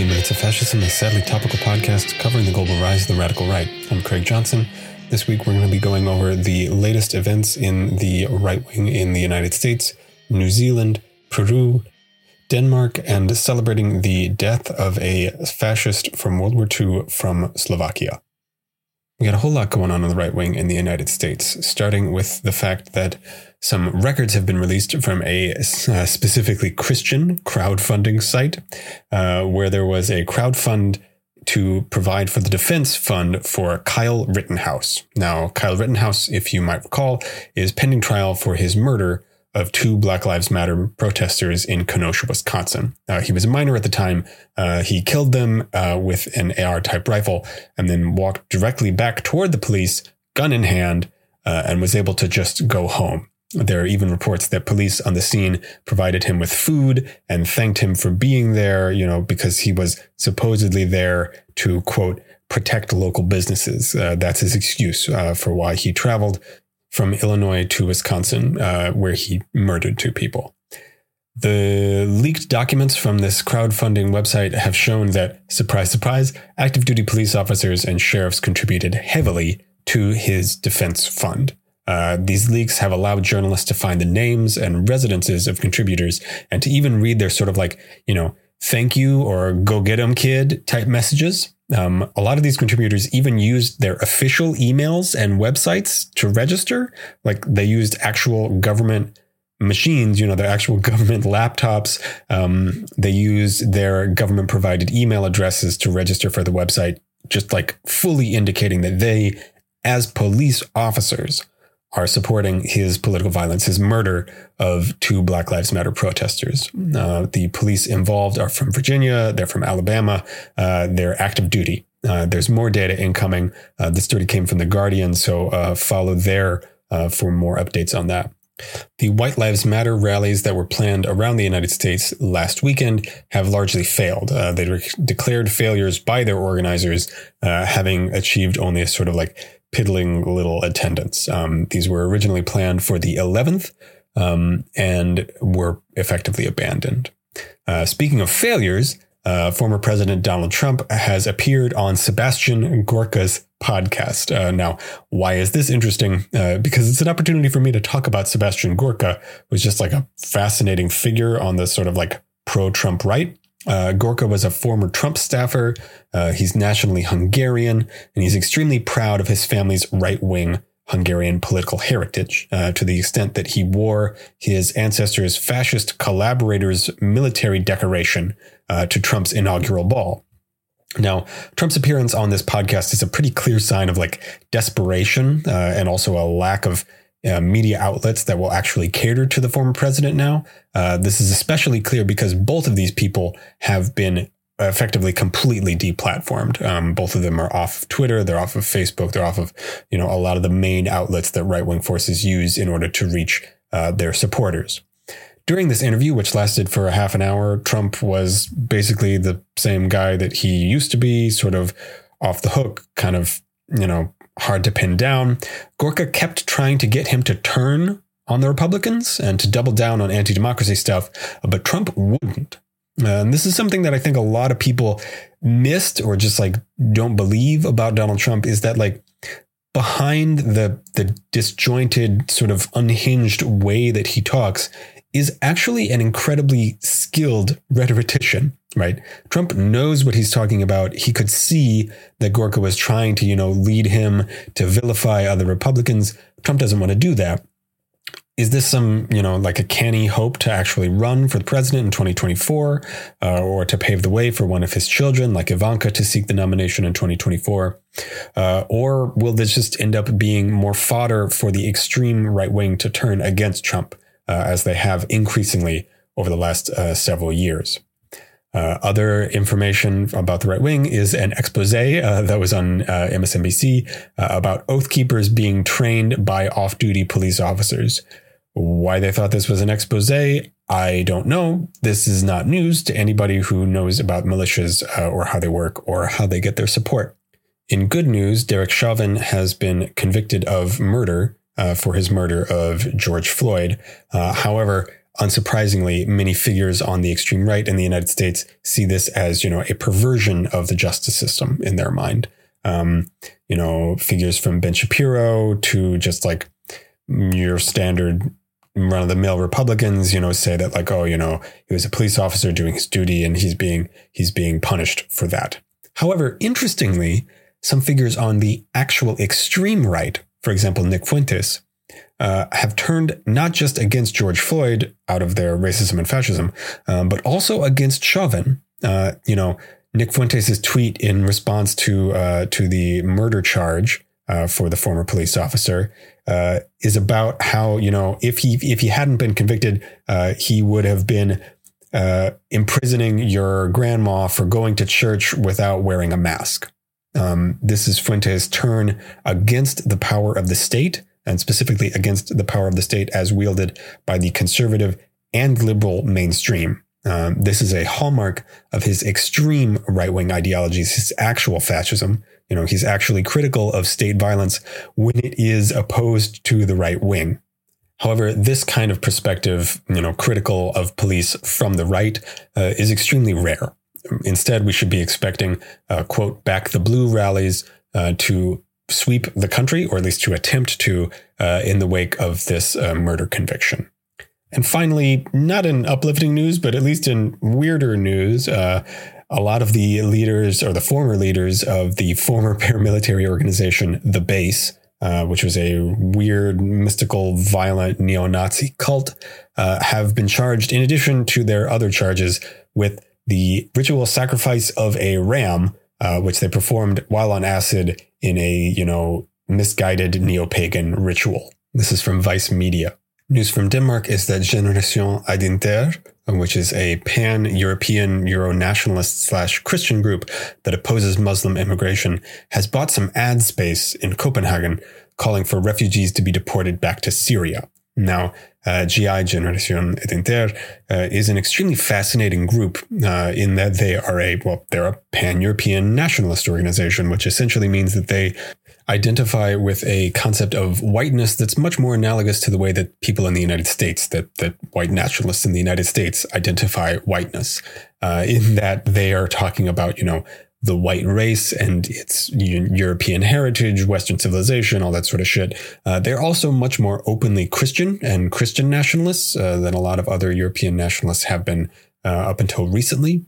15 Minutes of Fascism, a sadly topical podcast covering the global rise of the radical right. I'm Craig Johnson. This week we're going to be going over the latest events in the right wing in the United States, New Zealand, Peru, Denmark, and celebrating the death of a fascist from World War II from Slovakia. We got a whole lot going on on the right wing in the United States, starting with the fact that some records have been released from a uh, specifically Christian crowdfunding site, uh, where there was a crowdfund to provide for the defense fund for Kyle Rittenhouse. Now, Kyle Rittenhouse, if you might recall, is pending trial for his murder of two Black Lives Matter protesters in Kenosha, Wisconsin. Uh, he was a minor at the time. Uh, he killed them uh, with an AR type rifle and then walked directly back toward the police, gun in hand, uh, and was able to just go home. There are even reports that police on the scene provided him with food and thanked him for being there, you know, because he was supposedly there to quote, protect local businesses. Uh, that's his excuse uh, for why he traveled from Illinois to Wisconsin, uh, where he murdered two people. The leaked documents from this crowdfunding website have shown that, surprise, surprise, active duty police officers and sheriffs contributed heavily to his defense fund. Uh, these leaks have allowed journalists to find the names and residences of contributors and to even read their sort of like, you know, thank you or go get 'em kid type messages. Um, a lot of these contributors even used their official emails and websites to register. Like they used actual government machines, you know, their actual government laptops. Um, they used their government provided email addresses to register for the website, just like fully indicating that they, as police officers, are supporting his political violence, his murder of two Black Lives Matter protesters. Uh, the police involved are from Virginia, they're from Alabama, uh, they're active duty. Uh, there's more data incoming. Uh, this story came from The Guardian, so uh, follow there uh, for more updates on that. The White Lives Matter rallies that were planned around the United States last weekend have largely failed. they were declared failures by their organizers, having achieved only a sort of like piddling little attendance. Um, these were originally planned for the 11th um, and were effectively abandoned. Uh, speaking of failures, uh, former President Donald Trump has appeared on Sebastian Gorka's podcast. Uh, now, why is this interesting? Uh, because it's an opportunity for me to talk about Sebastian Gorka, who's just like a fascinating figure on the sort of like pro Trump right. Uh, Gorka was a former Trump staffer. Uh, he's nationally Hungarian, and he's extremely proud of his family's right wing Hungarian political heritage, uh, to the extent that he wore his ancestors' fascist collaborators' military decoration uh, to Trump's inaugural ball. Now, Trump's appearance on this podcast is a pretty clear sign of like desperation uh, and also a lack of uh, media outlets that will actually cater to the former president now. Uh, this is especially clear because both of these people have been effectively completely deplatformed. Um, both of them are off of Twitter, they're off of Facebook, they're off of you know a lot of the main outlets that right wing forces use in order to reach uh, their supporters. During this interview, which lasted for a half an hour, Trump was basically the same guy that he used to be, sort of off the hook, kind of you know hard to pin down. Gorka kept trying to get him to turn on the Republicans and to double down on anti democracy stuff, but Trump wouldn't. and this is something that I think a lot of people missed or just like don't believe about Donald Trump is that like behind the the disjointed sort of unhinged way that he talks is actually an incredibly skilled rhetorician, right? Trump knows what he's talking about. He could see that Gorka was trying to, you know, lead him to vilify other Republicans. Trump doesn't want to do that. Is this some, you know, like a canny hope to actually run for the president in 2024 uh, or to pave the way for one of his children, like Ivanka, to seek the nomination in 2024? Uh, or will this just end up being more fodder for the extreme right wing to turn against Trump? Uh, as they have increasingly over the last uh, several years. Uh, other information about the right wing is an expose uh, that was on uh, MSNBC uh, about oath keepers being trained by off duty police officers. Why they thought this was an expose, I don't know. This is not news to anybody who knows about militias or how they work or how they get their support. In good news, Derek Chauvin has been convicted of murder uh, for his murder of George Floyd. Uh, however, unsurprisingly, many figures on the extreme right in the United States see this as, you know, a perversion of the justice system in their mind. Um, you know, figures from Ben Shapiro to just like your standard run of the mill Republicans, you know, say that like, oh, you know, he was a police officer doing his duty and he's being he's being punished for that. However, interestingly, some figures on the actual extreme right, for example, Nick Fuentes, uh, have turned not just against George Floyd out of their racism and fascism, um, but also against Chauvin. Uh, you know, Nick Fuentes' tweet in response to uh, to the murder charge uh, for the former police officer uh, is about how you know if he if he hadn't been convicted, uh, he would have been imprisoning your grandma for going to church without wearing a mask. Um, this is Fuentes' turn against the power of the state, and specifically against the power of the state as wielded by the conservative and liberal mainstream. Um, this is a hallmark of his extreme right wing ideologies, his actual fascism, you know, he's actually critical of state violence when it is opposed to the right wing. However, this kind of perspective, you know, critical of police from the right, uh, is extremely rare. Instead, we should be expecting, uh, quote, back the blue rallies uh, to sweep the country, or at least to attempt to, uh, in the wake of this uh, murder conviction. And finally, not in uplifting news, but at least in weirder news, uh, a lot of the leaders or the former leaders of the former paramilitary organization, the Base, uh, which was a weird, mystical, violent neo Nazi cult, uh, have been charged, in addition to their other charges, with the ritual sacrifice of a ram, uh, which they performed while on acid in a, you know, misguided neo pagan ritual. This is from Vice Media. News from Denmark is that Generation Identitaire, which is a pan-European Euro-nationalist slash Christian group that opposes Muslim immigration, has bought some ad space in Copenhagen, calling for refugees to be deported back to Syria. Now, uh, GI Generation Identitaire uh, is an extremely fascinating group uh, in that they are a well, they're a pan-European nationalist organization, which essentially means that they identify with a concept of whiteness that's much more analogous to the way that people in the United States, that that white nationalists in the United States identify whiteness, uh, in that they are talking about you know the white race and its European heritage, Western civilization, all that sort of shit. Uh, they're also much more openly Christian and Christian nationalists uh, than a lot of other European nationalists have been uh, up until recently.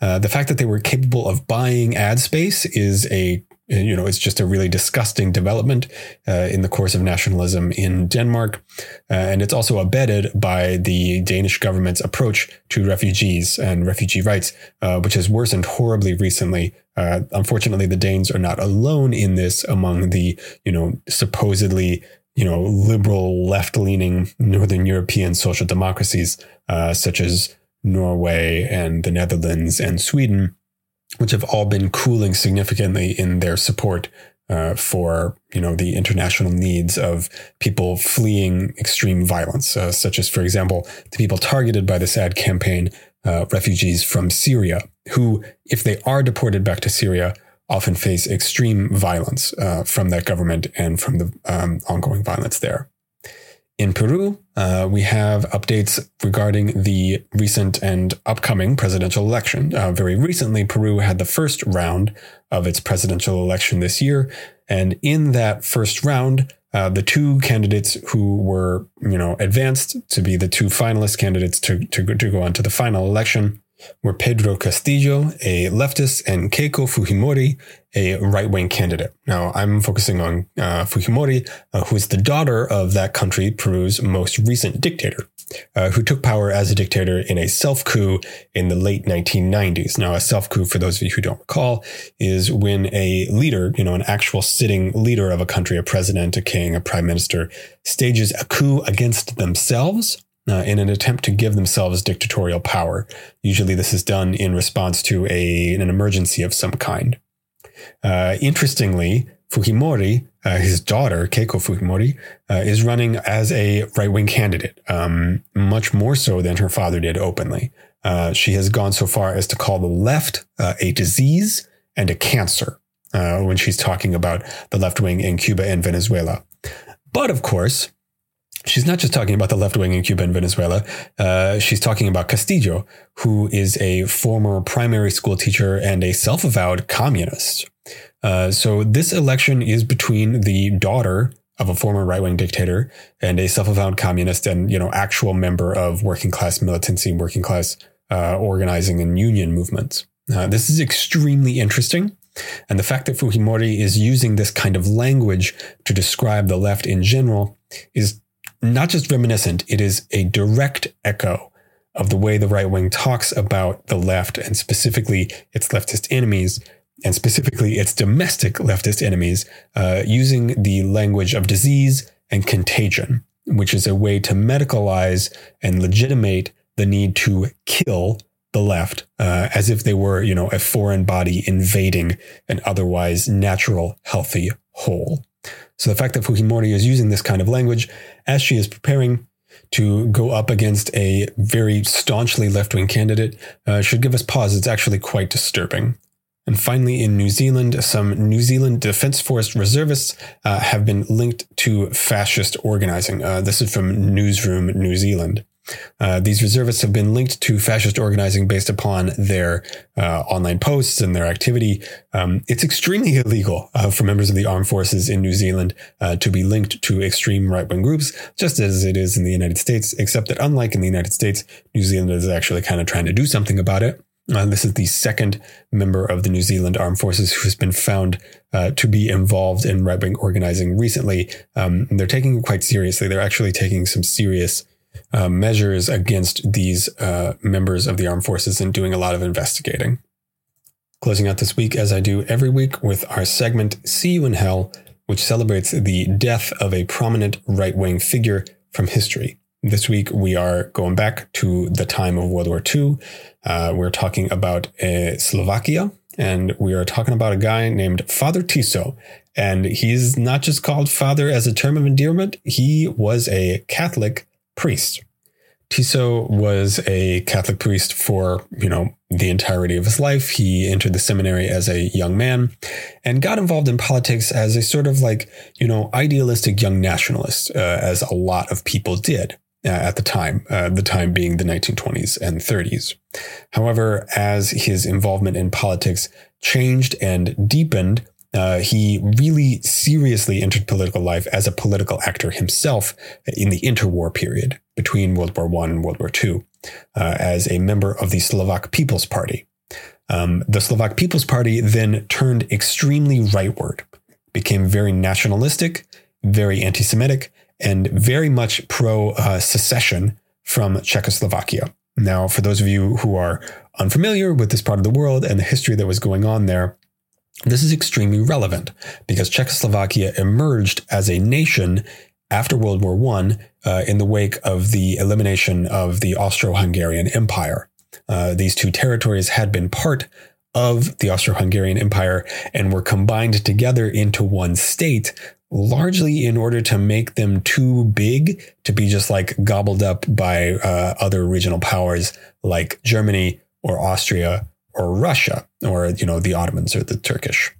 Uh, the fact that they were capable of buying ad space is a you know, it's just a really disgusting development uh, in the course of nationalism in Denmark. Uh, and it's also abetted by the Danish government's approach to refugees and refugee rights, uh, which has worsened horribly recently. Uh, unfortunately, the Danes are not alone in this among the, you know, supposedly, you know, liberal, left leaning Northern European social democracies, uh, such as Norway and the Netherlands and Sweden which have all been cooling significantly in their support uh, for you know the international needs of people fleeing extreme violence, uh, such as, for example, the people targeted by this ad campaign, uh, refugees from Syria, who, if they are deported back to Syria, often face extreme violence uh, from that government and from the um, ongoing violence there. In Peru, uh, we have updates regarding the recent and upcoming presidential election. Uh, very recently, Peru had the first round of its presidential election this year. And in that first round, uh, the two candidates who were, you know, advanced to be the two finalist candidates to, to, to go on to the final election were Pedro Castillo, a leftist, and Keiko Fujimori, a right wing candidate. Now, I'm focusing on uh, Fujimori, uh, who is the daughter of that country, Peru's most recent dictator, uh, who took power as a dictator in a self coup in the late 1990s. Now, a self coup, for those of you who don't recall, is when a leader, you know, an actual sitting leader of a country, a president, a king, a prime minister, stages a coup against themselves uh, in an attempt to give themselves dictatorial power. Usually, this is done in response to a, an emergency of some kind. Uh, interestingly, Fujimori, uh, his daughter, Keiko Fujimori, uh, is running as a right wing candidate, um, much more so than her father did openly. Uh, she has gone so far as to call the left uh, a disease and a cancer when she's talking about the left wing in Cuba and Venezuela. But of course, she's not just talking about the left wing in Cuba and Venezuela. Uh, she's talking about Castillo, who is a former primary school teacher and a self avowed communist. Uh, so this election is between the daughter of a former right wing dictator and a self avowed communist and, you know, actual member of working class militancy, working class uh, organizing and union movements. Uh, this is extremely interesting. And the fact that Fujimori is using this kind of language to describe the left in general is not just reminiscent, it is a direct echo of the way the right wing talks about the left and specifically its leftist enemies, and specifically its domestic leftist enemies, uh, using the language of disease and contagion, which is a way to medicalize and legitimate the need to kill the left uh, as if they were, you know, a foreign body invading an otherwise natural, healthy whole. So the fact that Fujimori is using this kind of language as she is preparing to go up against a very staunchly left wing candidate uh, should give us pause. It's actually quite disturbing. And finally, in New Zealand, some New Zealand Defence Force reservists uh, have been linked to fascist organizing. Uh, this is from Newsroom New Zealand. Uh, these reservists have been linked to fascist organizing based upon their uh, online posts and their activity. Um, it's extremely illegal uh, for members of the armed forces in New Zealand uh, to be linked to extreme right wing groups, just as it is in the United States, except that unlike in the United States, New Zealand is actually kind of trying to do something about it. Uh, this is the second member of the New Zealand Armed Forces who has been found uh, to be involved in right wing organizing recently. Um, they're taking it quite seriously. They're actually taking some serious uh, measures against these uh, members of the armed forces and doing a lot of investigating. Closing out this week, as I do every week, with our segment See You in Hell, which celebrates the death of a prominent right wing figure from history. This week, we are going back to the time of World War II. Uh, we're talking about uh, Slovakia, and we are talking about a guy named Father Tiso. And he's not just called Father as a term of endearment, he was a Catholic priest. Tiso was a Catholic priest for, you know, the entirety of his life. He entered the seminary as a young man and got involved in politics as a sort of like, you know, idealistic young nationalist, uh, as a lot of people did uh, at the time, uh, the time being the 1920s and 30s. However, as his involvement in politics changed and deepened, uh, he really seriously entered political life as a political actor himself in the interwar period between World War I and World War II uh, as a member of the Slovak People's Party. Um, the Slovak People's Party then turned extremely rightward, became very nationalistic, very anti Semitic, and very much pro uh, secession from Czechoslovakia. Now, for those of you who are unfamiliar with this part of the world and the history that was going on there, this is extremely relevant because Czechoslovakia emerged as a nation after World War I uh, in the wake of the elimination of the Austro Hungarian Empire. Uh, these two territories had been part of the Austro Hungarian Empire and were combined together into one state, largely in order to make them too big to be just like gobbled up by uh, other regional powers like Germany or Austria or Russia, or you know the Ottomans or the Turkish.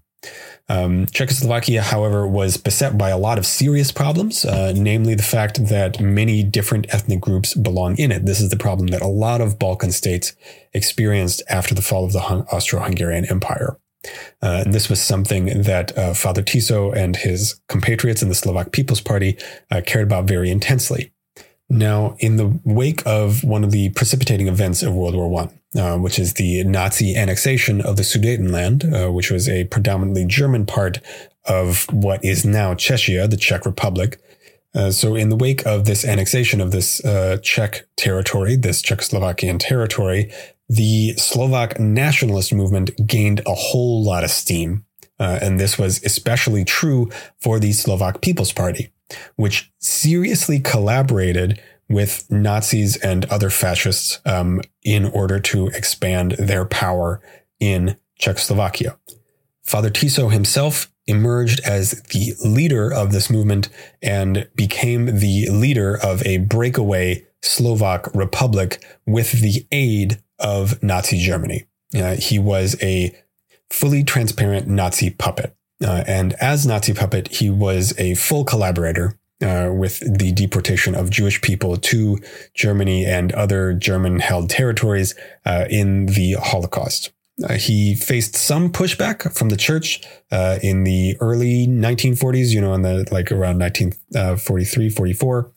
Um, Czechoslovakia, however, was beset by a lot of serious problems, uh, namely the fact that many different ethnic groups belong in it. This is the problem that a lot of Balkan states experienced after the fall of the Austro-Hungarian Empire. Uh, and this was something that uh, Father Tiso and his compatriots in the Slovak People's Party uh, cared about very intensely. Now, in the wake of one of the precipitating events of World War One, uh, which is the Nazi annexation of the Sudetenland, uh, which was a predominantly German part of what is now Czechia, the Czech Republic. Uh, so, in the wake of this annexation of this uh, Czech territory, this Czechoslovakian territory, the Slovak nationalist movement gained a whole lot of steam. Uh, and this was especially true for the Slovak People's Party which seriously collaborated with Nazis and other fascists um, in order to expand their power in Czechoslovakia. Father Tiso himself emerged as the leader of this movement and became the leader of a breakaway Slovak republic with the aid of Nazi Germany. Uh, he was a fully transparent Nazi puppet. Uh, and as Nazi puppet, he was a full collaborator uh, with the deportation of Jewish people to Germany and other German held territories uh, in the Holocaust. Uh, he faced some pushback from the church uh, in the early 1940s, you know, in the like around 1943, 44,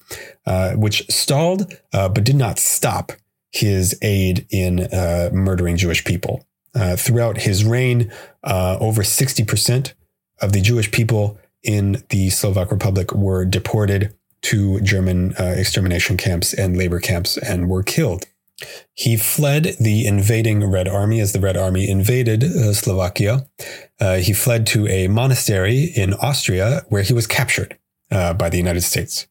uh, which stalled uh, but did not stop his aid in uh, murdering Jewish people. Uh, throughout his reign, over 60% of the Jewish people in the Slovak Republic were deported to German extermination camps and labor camps and were killed. He fled the invading Red Army as the Red Army invaded uh, Slovakia. Uh, he fled to a monastery in Austria where he was captured uh, by the United States.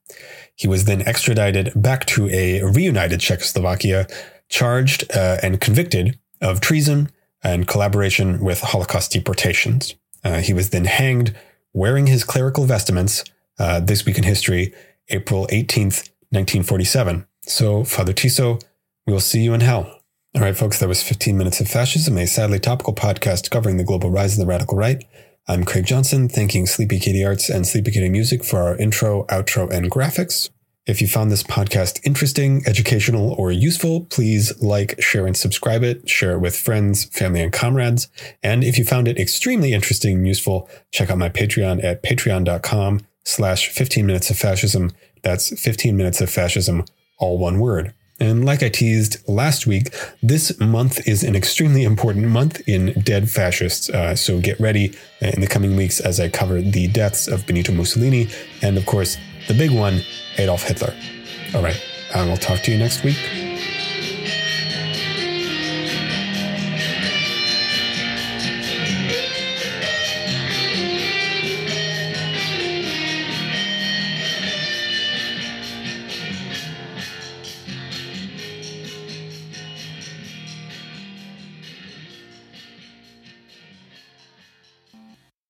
He was then extradited back to a reunited Czechoslovakia, charged uh, and convicted of treason and collaboration with Holocaust deportations. Uh, he was then hanged wearing his clerical vestments uh, this week in history, April 18th, 1947. So, Father Tiso we will see you in hell. All right, folks, that was 15 Minutes of Fascism, a sadly topical podcast covering the global rise of the radical right. I'm Craig Johnson, thanking Sleepy Kitty Arts and Sleepy Kitty Music for our intro, outro, and graphics. If you found this podcast interesting, educational, or useful, please like, share, and subscribe it. Share it with friends, family, and comrades. And if you found it extremely interesting and useful, check out my Patreon at patreon.com slash 15 minutes of fascism. That's 15 minutes of fascism, all one word. And like I teased last week, this month is an extremely important month in Dead Fascists. Uh, so get ready in the coming weeks as I cover the deaths of Benito Mussolini and, of course, the big one, Adolf Hitler. All right, I will talk to you next week.